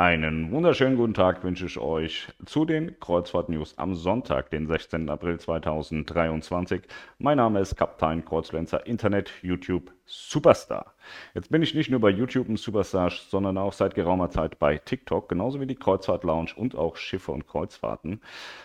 Einen wunderschönen guten Tag wünsche ich euch zu den Kreuzfahrt-News am Sonntag, den 16. April 2023. Mein Name ist Kaptein Kreuzfluencer Internet, YouTube Superstar. Jetzt bin ich nicht nur bei YouTube ein Superstar, sondern auch seit geraumer Zeit bei TikTok, genauso wie die Kreuzfahrt Lounge und auch Schiffe und Kreuzfahrten.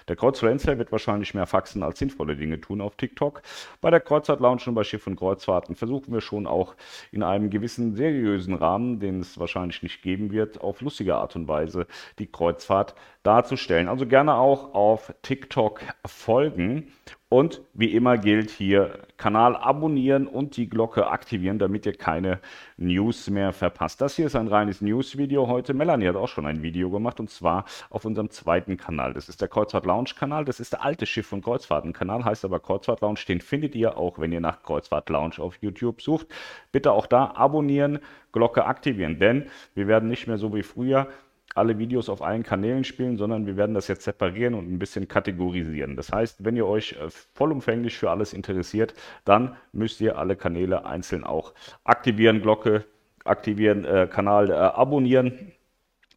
Der Kreuzfluencer wird wahrscheinlich mehr Faxen als sinnvolle Dinge tun auf TikTok. Bei der Kreuzfahrt Lounge und bei Schiff und Kreuzfahrten versuchen wir schon auch in einem gewissen seriösen Rahmen, den es wahrscheinlich nicht geben wird, auf lustige Art und Weise die Kreuzfahrt darzustellen. Also gerne auch auf TikTok folgen. Und wie immer gilt hier Kanal abonnieren und die Glocke aktivieren, damit ihr keine News mehr verpasst. Das hier ist ein reines News-Video heute. Melanie hat auch schon ein Video gemacht und zwar auf unserem zweiten Kanal. Das ist der Kreuzfahrt Lounge Kanal. Das ist der alte Schiff- und Kreuzfahrten-Kanal, heißt aber Kreuzfahrt Lounge. Den findet ihr auch, wenn ihr nach Kreuzfahrt Lounge auf YouTube sucht. Bitte auch da abonnieren, Glocke aktivieren, denn wir werden nicht mehr so wie früher alle Videos auf allen Kanälen spielen, sondern wir werden das jetzt separieren und ein bisschen kategorisieren. Das heißt, wenn ihr euch äh, vollumfänglich für alles interessiert, dann müsst ihr alle Kanäle einzeln auch aktivieren, Glocke aktivieren, äh, Kanal äh, abonnieren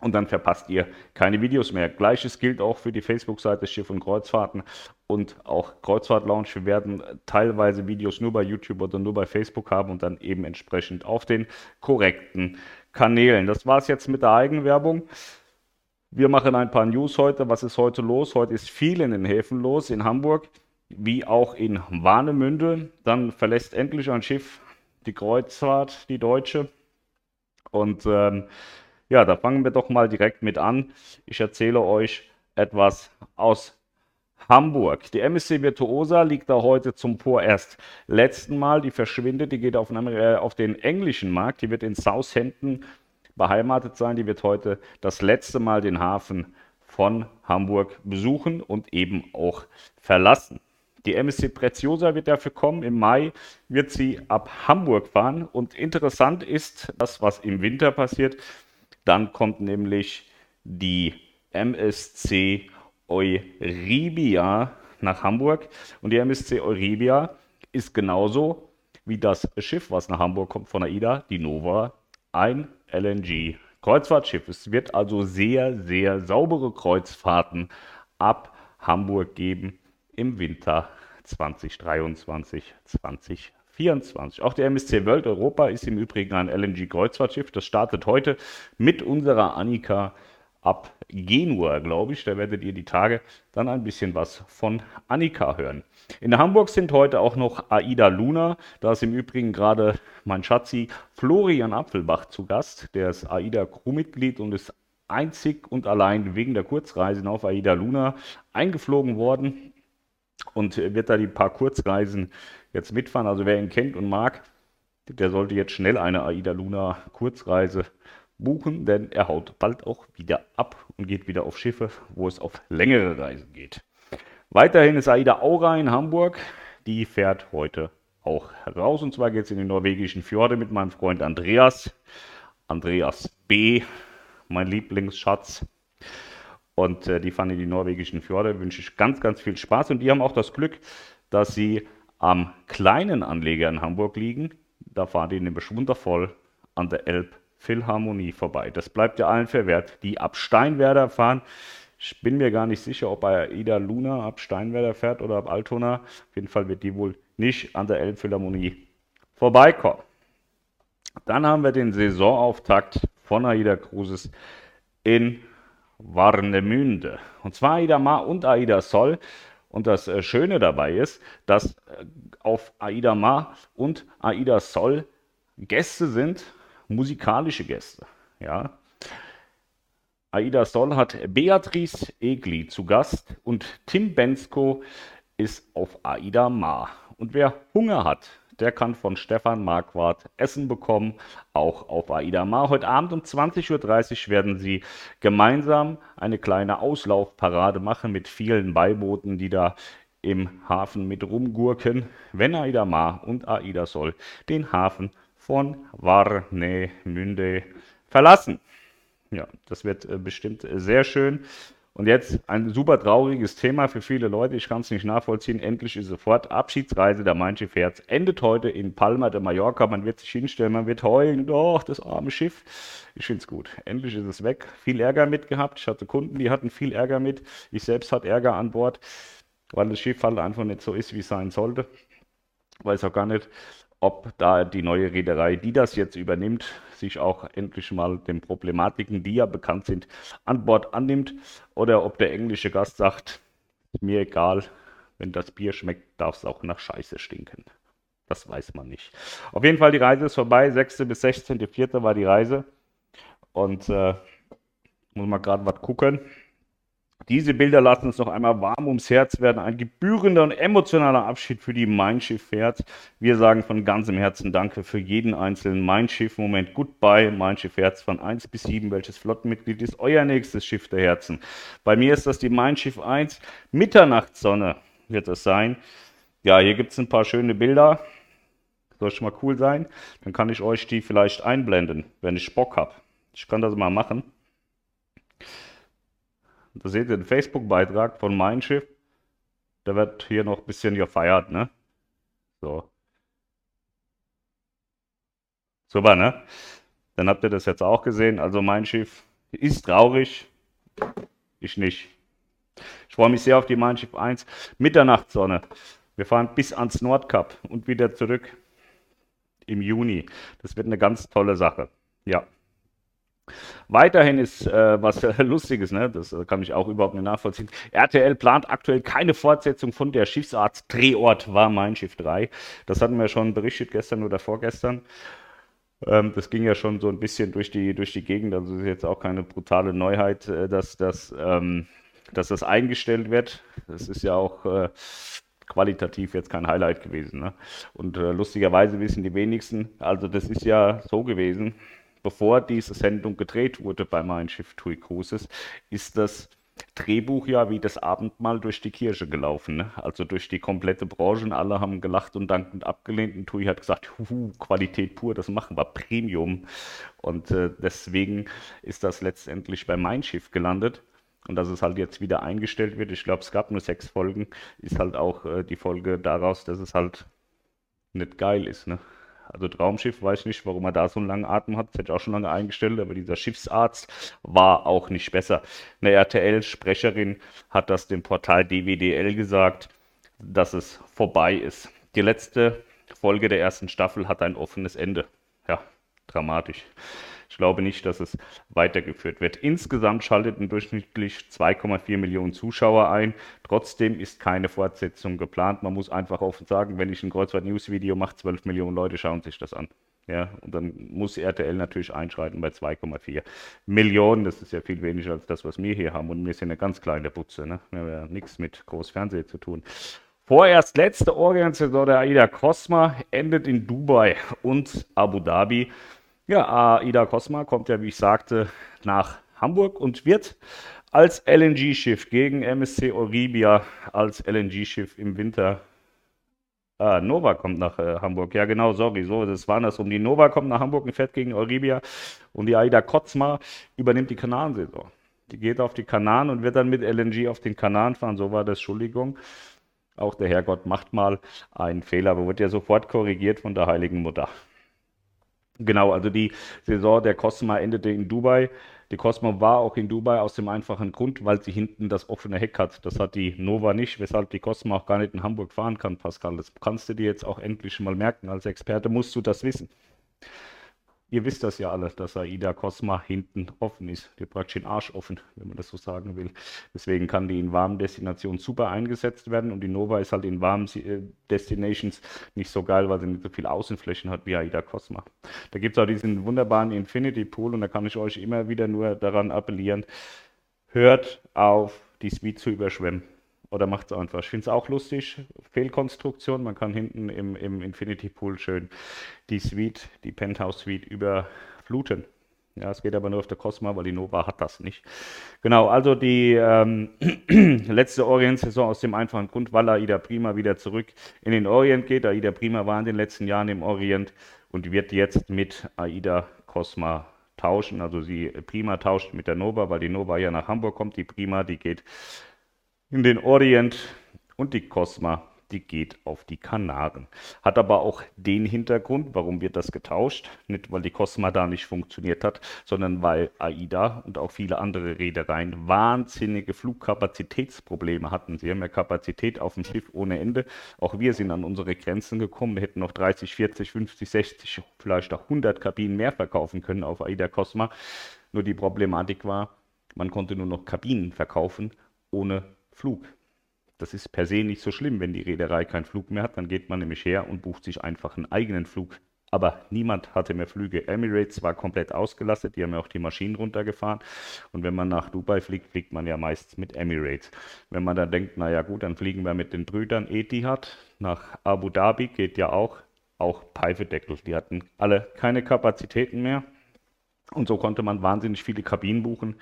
und dann verpasst ihr keine Videos mehr. Gleiches gilt auch für die Facebook-Seite Schiff und Kreuzfahrten und auch Kreuzfahrt Lounge. Wir werden teilweise Videos nur bei YouTube oder nur bei Facebook haben und dann eben entsprechend auf den korrekten Kanälen. Das war es jetzt mit der Eigenwerbung. Wir machen ein paar News heute. Was ist heute los? Heute ist viel in den Häfen los, in Hamburg wie auch in Warnemünde. Dann verlässt endlich ein Schiff die Kreuzfahrt, die deutsche. Und ähm, ja, da fangen wir doch mal direkt mit an. Ich erzähle euch etwas aus Hamburg. Die MSC Virtuosa liegt da heute zum vorerst letzten Mal. Die verschwindet, die geht auf den, äh, auf den englischen Markt. Die wird in Southampton beheimatet sein. Die wird heute das letzte Mal den Hafen von Hamburg besuchen und eben auch verlassen. Die MSC Preziosa wird dafür kommen. Im Mai wird sie ab Hamburg fahren. Und interessant ist das, was im Winter passiert. Dann kommt nämlich die MSC Euribia nach Hamburg. Und die MSC Euribia ist genauso wie das Schiff, was nach Hamburg kommt von AIDA, die Nova, ein LNG-Kreuzfahrtschiff. Es wird also sehr, sehr saubere Kreuzfahrten ab Hamburg geben im Winter 2023, 2024. Auch der MSC World Europa ist im Übrigen ein LNG-Kreuzfahrtschiff. Das startet heute mit unserer Annika ab Genua, glaube ich. Da werdet ihr die Tage dann ein bisschen was von Annika hören. In Hamburg sind heute auch noch Aida Luna. Da ist im Übrigen gerade mein Schatzi Florian Apfelbach zu Gast. Der ist Aida Crewmitglied und ist einzig und allein wegen der Kurzreisen auf Aida Luna eingeflogen worden und wird da die paar Kurzreisen jetzt mitfahren. Also wer ihn kennt und mag, der sollte jetzt schnell eine Aida Luna Kurzreise buchen, denn er haut bald auch wieder ab und geht wieder auf Schiffe, wo es auf längere Reisen geht. Weiterhin ist Aida Aura in Hamburg. Die fährt heute auch raus. Und zwar geht es in die norwegischen Fjorde mit meinem Freund Andreas. Andreas B., mein Lieblingsschatz. Und äh, die fahren in die norwegischen Fjorde. Wünsche ich ganz, ganz viel Spaß. Und die haben auch das Glück, dass sie am kleinen Anleger in Hamburg liegen. Da fahren die nämlich wundervoll an der Elb Philharmonie vorbei. Das bleibt ja allen verwehrt, die ab Steinwerder fahren. Ich bin mir gar nicht sicher, ob bei Ida Luna ab Steinwerder fährt oder ab Altona. Auf jeden Fall wird die wohl nicht an der Elbphilharmonie vorbeikommen. Dann haben wir den Saisonauftakt von Aida Cruises in Warnemünde. Und zwar Aida Ma und Aida Sol. Und das äh, Schöne dabei ist, dass äh, auf Aida Ma und Aida Sol Gäste sind, musikalische Gäste. Ja. Aida Soll hat Beatrice Egli zu Gast und Tim Bensko ist auf Aida Ma. Und wer Hunger hat, der kann von Stefan Marquardt Essen bekommen, auch auf Aida Ma. Heute Abend um 20.30 Uhr werden sie gemeinsam eine kleine Auslaufparade machen mit vielen Beibooten, die da im Hafen mit rumgurken, wenn Aida Ma und Aida Soll den Hafen von Warnemünde verlassen. Ja, das wird äh, bestimmt sehr schön. Und jetzt ein super trauriges Thema für viele Leute. Ich kann es nicht nachvollziehen. Endlich ist sofort Abschiedsreise der Mein Schiff. Endet heute in Palma de Mallorca. Man wird sich hinstellen, man wird heulen. Doch, das arme Schiff. Ich finde es gut. Endlich ist es weg. Viel Ärger mit gehabt. Ich hatte Kunden, die hatten viel Ärger mit. Ich selbst hatte Ärger an Bord, weil das Schiff halt einfach nicht so ist, wie es sein sollte. Weiß auch gar nicht, ob da die neue Reederei, die das jetzt übernimmt, sich auch endlich mal den Problematiken, die ja bekannt sind, an Bord annimmt oder ob der englische Gast sagt, mir egal, wenn das Bier schmeckt, darf es auch nach Scheiße stinken. Das weiß man nicht. Auf jeden Fall, die Reise ist vorbei. 6. bis 16.04. war die Reise. Und äh, muss mal gerade was gucken. Diese Bilder lassen uns noch einmal warm ums Herz werden. Ein gebührender und emotionaler Abschied für die Mein Schiff Herz. Wir sagen von ganzem Herzen Danke für jeden einzelnen Mein Schiff Moment. Goodbye, Mein Schiff Herz von 1 bis 7. Welches Flottenmitglied ist euer nächstes Schiff der Herzen? Bei mir ist das die Mein Schiff 1. Mitternachtssonne wird es sein. Ja, hier gibt es ein paar schöne Bilder. Soll schon mal cool sein. Dann kann ich euch die vielleicht einblenden, wenn ich Bock habe. Ich kann das mal machen. Da seht ihr den Facebook-Beitrag von Mein Schiff. Da wird hier noch ein bisschen gefeiert, ne? So. Super, ne? Dann habt ihr das jetzt auch gesehen. Also mein Schiff ist traurig. Ich nicht. Ich freue mich sehr auf die Mein Schiff 1. Mitternachtssonne. Wir fahren bis ans Nordkap und wieder zurück im Juni. Das wird eine ganz tolle Sache. Ja. Weiterhin ist äh, was Lustiges, ne? das äh, kann ich auch überhaupt nicht nachvollziehen. RTL plant aktuell keine Fortsetzung von der Schiffsart Drehort war Mein Schiff 3. Das hatten wir schon berichtet gestern oder vorgestern. Ähm, das ging ja schon so ein bisschen durch die, durch die Gegend. Also ist jetzt auch keine brutale Neuheit, äh, dass, dass, ähm, dass das eingestellt wird. Das ist ja auch äh, qualitativ jetzt kein Highlight gewesen. Ne? Und lustigerweise wissen die wenigsten, also das ist ja so gewesen bevor diese Sendung gedreht wurde bei Mein Schiff Tui Cruises, ist das Drehbuch ja wie das Abendmahl durch die Kirche gelaufen. Ne? Also durch die komplette Branche und alle haben gelacht und dankend abgelehnt. Und Tui hat gesagt, Huhu, Qualität pur, das machen wir, Premium. Und äh, deswegen ist das letztendlich bei Mein Schiff gelandet. Und dass es halt jetzt wieder eingestellt wird, ich glaube, es gab nur sechs Folgen, ist halt auch äh, die Folge daraus, dass es halt nicht geil ist. Ne? Also Traumschiff, weiß ich nicht, warum er da so einen langen Atem hat. Das hätte ich auch schon lange eingestellt, aber dieser Schiffsarzt war auch nicht besser. Eine RTL-Sprecherin hat das dem Portal DWDL gesagt, dass es vorbei ist. Die letzte Folge der ersten Staffel hat ein offenes Ende. Ja, dramatisch. Ich glaube nicht, dass es weitergeführt wird. Insgesamt schalteten durchschnittlich 2,4 Millionen Zuschauer ein. Trotzdem ist keine Fortsetzung geplant. Man muss einfach offen sagen, wenn ich ein Kreuzfahrt-News-Video mache, 12 Millionen Leute schauen sich das an. Ja, und dann muss RTL natürlich einschreiten bei 2,4 Millionen. Das ist ja viel weniger als das, was wir hier haben. Und wir sind eine ganz kleine Butze. Ne? Wir haben ja nichts mit Großfernsehen zu tun. Vorerst letzte Orient-Saison der AIDA Cosma endet in Dubai und Abu Dhabi. Ja, AIDA Cosma kommt ja, wie ich sagte, nach Hamburg und wird als LNG-Schiff gegen MSC Euribia als LNG-Schiff im Winter. Ah, Nova kommt nach äh, Hamburg. Ja, genau, sorry, so, das war andersrum. Die Nova kommt nach Hamburg und fährt gegen Euribia und die AIDA Cosma übernimmt die Kanansaison. Die geht auf die Kanaren und wird dann mit LNG auf den Kanaren fahren. So war das, Entschuldigung. Auch der Herrgott macht mal einen Fehler, aber wird ja sofort korrigiert von der Heiligen Mutter. Genau, also die Saison der Cosma endete in Dubai. Die Cosma war auch in Dubai aus dem einfachen Grund, weil sie hinten das offene Heck hat. Das hat die Nova nicht, weshalb die Cosma auch gar nicht in Hamburg fahren kann, Pascal. Das kannst du dir jetzt auch endlich mal merken. Als Experte musst du das wissen. Ihr wisst das ja alle, dass AIDA Cosma hinten offen ist. Die praktisch den Arsch offen, wenn man das so sagen will. Deswegen kann die in warmen Destinationen super eingesetzt werden und die Nova ist halt in warmen äh, Destinations nicht so geil, weil sie nicht so viel Außenflächen hat wie AIDA Cosma. Da gibt es auch diesen wunderbaren Infinity Pool und da kann ich euch immer wieder nur daran appellieren, hört auf, die Suite zu überschwemmen. Oder macht es einfach. Ich finde es auch lustig. Fehlkonstruktion. Man kann hinten im, im Infinity Pool schön die Suite, die Penthouse Suite überfluten. Ja, es geht aber nur auf der Cosma, weil die Nova hat das nicht. Genau, also die ähm, letzte Orient-Saison aus dem einfachen Grund, weil Aida Prima wieder zurück in den Orient geht. Aida Prima war in den letzten Jahren im Orient und wird jetzt mit Aida Cosma tauschen. Also sie Prima tauscht mit der Nova, weil die Nova ja nach Hamburg kommt. Die Prima, die geht in den Orient und die Cosma die geht auf die Kanaren. Hat aber auch den Hintergrund, warum wird das getauscht? Nicht, weil die Cosma da nicht funktioniert hat, sondern weil AIDA und auch viele andere Reedereien wahnsinnige Flugkapazitätsprobleme hatten. Sie haben ja Kapazität auf dem Schiff ohne Ende. Auch wir sind an unsere Grenzen gekommen. Wir hätten noch 30, 40, 50, 60, vielleicht auch 100 Kabinen mehr verkaufen können auf AIDA Cosma. Nur die Problematik war, man konnte nur noch Kabinen verkaufen ohne Flug. Das ist per se nicht so schlimm, wenn die Reederei keinen Flug mehr hat, dann geht man nämlich her und bucht sich einfach einen eigenen Flug. Aber niemand hatte mehr Flüge. Emirates war komplett ausgelastet, die haben ja auch die Maschinen runtergefahren. Und wenn man nach Dubai fliegt, fliegt man ja meist mit Emirates. Wenn man dann denkt, naja gut, dann fliegen wir mit den Brüdern Etihad nach Abu Dhabi, geht ja auch, auch Pfeifedeckel. Die hatten alle keine Kapazitäten mehr. Und so konnte man wahnsinnig viele Kabinen buchen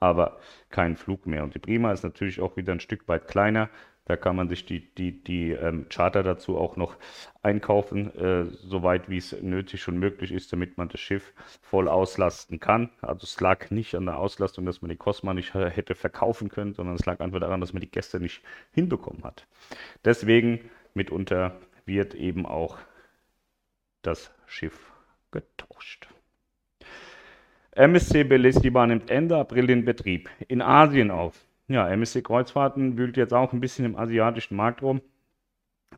aber keinen Flug mehr. Und die Prima ist natürlich auch wieder ein Stück weit kleiner. Da kann man sich die, die, die ähm, Charter dazu auch noch einkaufen, äh, soweit wie es nötig und möglich ist, damit man das Schiff voll auslasten kann. Also es lag nicht an der Auslastung, dass man die Cosma nicht hätte verkaufen können, sondern es lag einfach daran, dass man die Gäste nicht hinbekommen hat. Deswegen mitunter wird eben auch das Schiff getauscht. MSC Bellissima nimmt Ende April den Betrieb in Asien auf. Ja, MSC Kreuzfahrten wühlt jetzt auch ein bisschen im asiatischen Markt rum.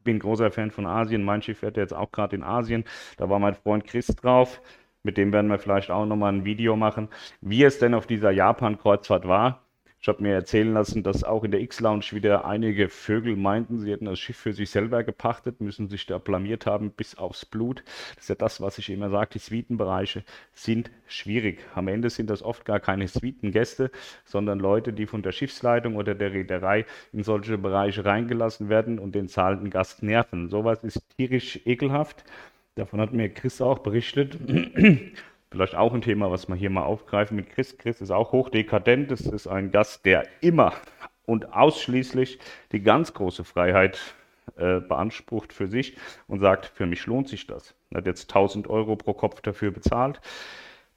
Bin großer Fan von Asien. Mein Schiff fährt jetzt auch gerade in Asien. Da war mein Freund Chris drauf. Mit dem werden wir vielleicht auch nochmal ein Video machen, wie es denn auf dieser Japan-Kreuzfahrt war. Ich habe mir erzählen lassen, dass auch in der X-Lounge wieder einige Vögel meinten, sie hätten das Schiff für sich selber gepachtet, müssen sich da blamiert haben bis aufs Blut. Das ist ja das, was ich immer sage, die Suitenbereiche sind schwierig. Am Ende sind das oft gar keine Suitengäste, sondern Leute, die von der Schiffsleitung oder der Reederei in solche Bereiche reingelassen werden und den zahlenden Gast nerven. Sowas ist tierisch ekelhaft. Davon hat mir Chris auch berichtet. Vielleicht auch ein Thema, was wir hier mal aufgreifen mit Chris. Chris ist auch hochdekadent. Das ist ein Gast, der immer und ausschließlich die ganz große Freiheit äh, beansprucht für sich und sagt, für mich lohnt sich das. Er hat jetzt 1000 Euro pro Kopf dafür bezahlt.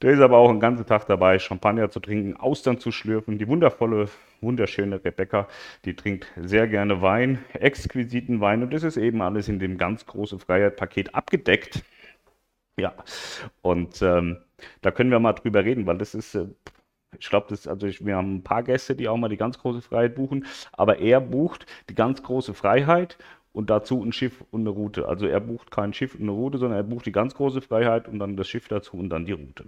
Der ist aber auch einen ganzen Tag dabei, Champagner zu trinken, Austern zu schlürfen. Die wundervolle, wunderschöne Rebecca, die trinkt sehr gerne Wein, exquisiten Wein. Und das ist eben alles in dem ganz großen Freiheit-Paket abgedeckt. Ja, und ähm, da können wir mal drüber reden, weil das ist, äh, ich glaube, also wir haben ein paar Gäste, die auch mal die ganz große Freiheit buchen, aber er bucht die ganz große Freiheit und dazu ein Schiff und eine Route. Also er bucht kein Schiff und eine Route, sondern er bucht die ganz große Freiheit und dann das Schiff dazu und dann die Route.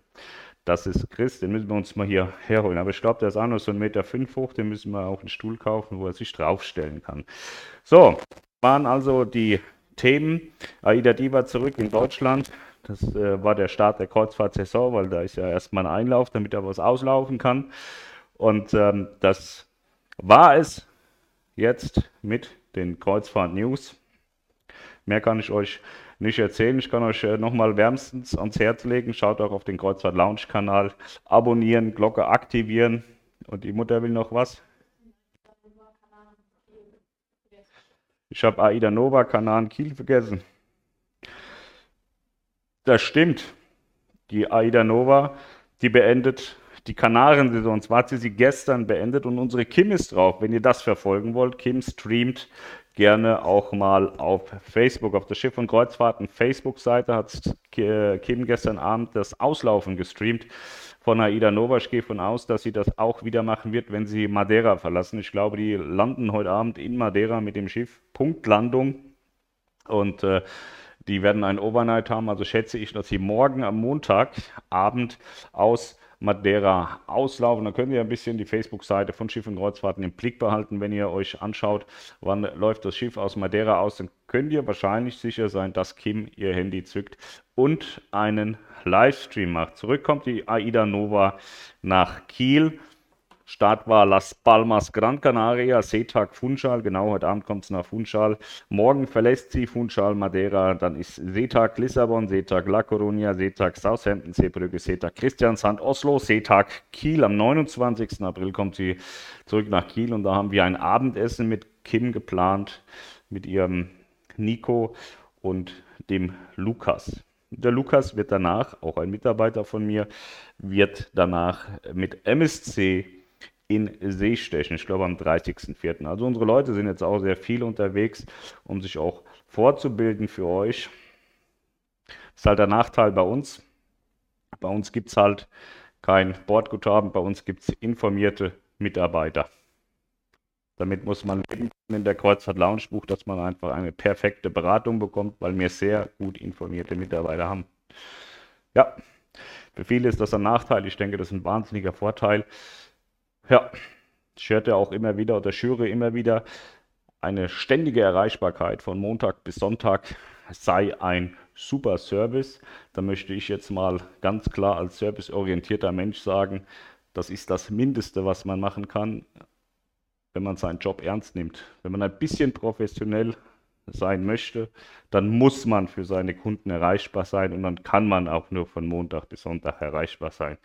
Das ist Chris, den müssen wir uns mal hier herholen. Aber ich glaube, der ist auch noch so 1,5 Meter fünf hoch, den müssen wir auch einen Stuhl kaufen, wo er sich draufstellen kann. So, waren also die Themen. Aida Diva zurück in Deutschland. Das äh, war der Start der Kreuzfahrtsaison, weil da ist ja erstmal ein Einlauf, damit er was auslaufen kann. Und ähm, das war es jetzt mit den Kreuzfahrt-News. Mehr kann ich euch nicht erzählen. Ich kann euch äh, nochmal wärmstens ans Herz legen. Schaut auch auf den Kreuzfahrt Lounge Kanal. Abonnieren, Glocke aktivieren. Und die Mutter will noch was? Ich habe Aida Nova Kanal Kiel vergessen. Das stimmt. Die Aida Nova, die beendet die Kanarensaison. Zwar hat sie sie gestern beendet und unsere Kim ist drauf. Wenn ihr das verfolgen wollt, Kim streamt gerne auch mal auf Facebook, auf der Schiff- und Kreuzfahrten Facebook-Seite hat Kim gestern Abend das Auslaufen gestreamt von Aida Nova. Ich gehe von aus, dass sie das auch wieder machen wird, wenn sie Madeira verlassen. Ich glaube, die landen heute Abend in Madeira mit dem Schiff. Punktlandung. Und äh, die werden ein Overnight haben, also schätze ich, dass sie morgen am Montagabend aus Madeira auslaufen. Da könnt ihr ein bisschen die Facebook-Seite von Schiff und Kreuzfahrten im Blick behalten. Wenn ihr euch anschaut, wann läuft das Schiff aus Madeira aus, dann könnt ihr wahrscheinlich sicher sein, dass Kim ihr Handy zückt und einen Livestream macht. Zurück kommt die Aida Nova nach Kiel. Start war Las Palmas Gran Canaria, Seetag Funchal, genau heute Abend kommt es nach Funchal. Morgen verlässt sie Funchal Madeira, dann ist Seetag Lissabon, Seetag La Coruña, Seetag Southampton, Seebrücke, Seetag Christiansand, Oslo, Seetag Kiel. Am 29. April kommt sie zurück nach Kiel und da haben wir ein Abendessen mit Kim geplant, mit ihrem Nico und dem Lukas. Der Lukas wird danach, auch ein Mitarbeiter von mir, wird danach mit MSC in See stechen. Ich glaube am 30.04. Also unsere Leute sind jetzt auch sehr viel unterwegs, um sich auch vorzubilden für euch. Das ist halt der Nachteil bei uns. Bei uns gibt es halt kein Bordguthaben, bei uns gibt es informierte Mitarbeiter. Damit muss man in der Kreuzfahrt Lounge Buch, dass man einfach eine perfekte Beratung bekommt, weil wir sehr gut informierte Mitarbeiter haben. Ja, für viele ist das ein Nachteil. Ich denke, das ist ein wahnsinniger Vorteil. Ja, ich hörte auch immer wieder oder schüre immer wieder, eine ständige Erreichbarkeit von Montag bis Sonntag sei ein super Service. Da möchte ich jetzt mal ganz klar als serviceorientierter Mensch sagen, das ist das Mindeste, was man machen kann wenn man seinen Job ernst nimmt. Wenn man ein bisschen professionell sein möchte, dann muss man für seine Kunden erreichbar sein und dann kann man auch nur von Montag bis Sonntag erreichbar sein.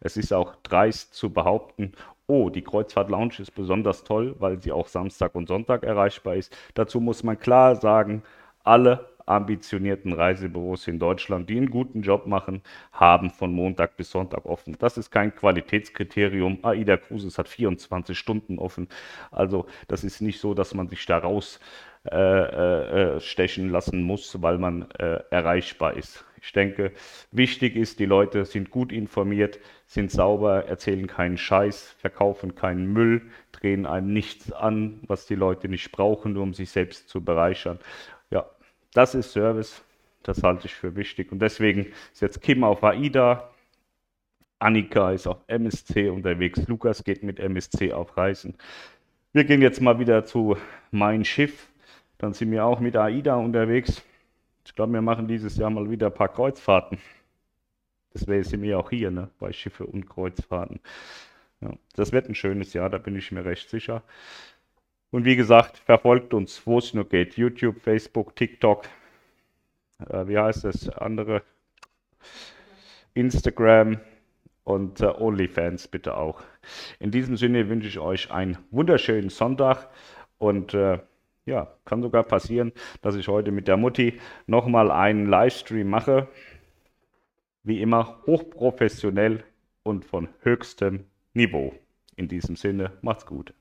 Es ist auch dreist zu behaupten, oh, die Kreuzfahrt Lounge ist besonders toll, weil sie auch Samstag und Sonntag erreichbar ist. Dazu muss man klar sagen, alle ambitionierten Reisebüros in Deutschland, die einen guten Job machen, haben von Montag bis Sonntag offen. Das ist kein Qualitätskriterium. AIDA Cruises hat 24 Stunden offen. Also das ist nicht so, dass man sich da raus äh, äh, stechen lassen muss, weil man äh, erreichbar ist. Ich denke, wichtig ist, die Leute sind gut informiert, sind sauber, erzählen keinen Scheiß, verkaufen keinen Müll, drehen einem nichts an, was die Leute nicht brauchen, nur um sich selbst zu bereichern. Ja, das ist Service, das halte ich für wichtig. Und deswegen ist jetzt Kim auf AIDA, Annika ist auf MSC unterwegs, Lukas geht mit MSC auf Reisen. Wir gehen jetzt mal wieder zu Mein Schiff, dann sind wir auch mit AIDA unterwegs. Ich glaube, wir machen dieses Jahr mal wieder ein paar Kreuzfahrten. Deswegen sind wir auch hier, ne, bei Schiffe und Kreuzfahrten. Ja, das wird ein schönes Jahr, da bin ich mir recht sicher. Und wie gesagt, verfolgt uns, wo es nur geht. YouTube, Facebook, TikTok, äh, wie heißt das andere? Instagram und äh, OnlyFans bitte auch. In diesem Sinne wünsche ich euch einen wunderschönen Sonntag und äh, ja, kann sogar passieren, dass ich heute mit der Mutti nochmal einen Livestream mache. Wie immer hochprofessionell und von höchstem Niveau. In diesem Sinne, macht's gut.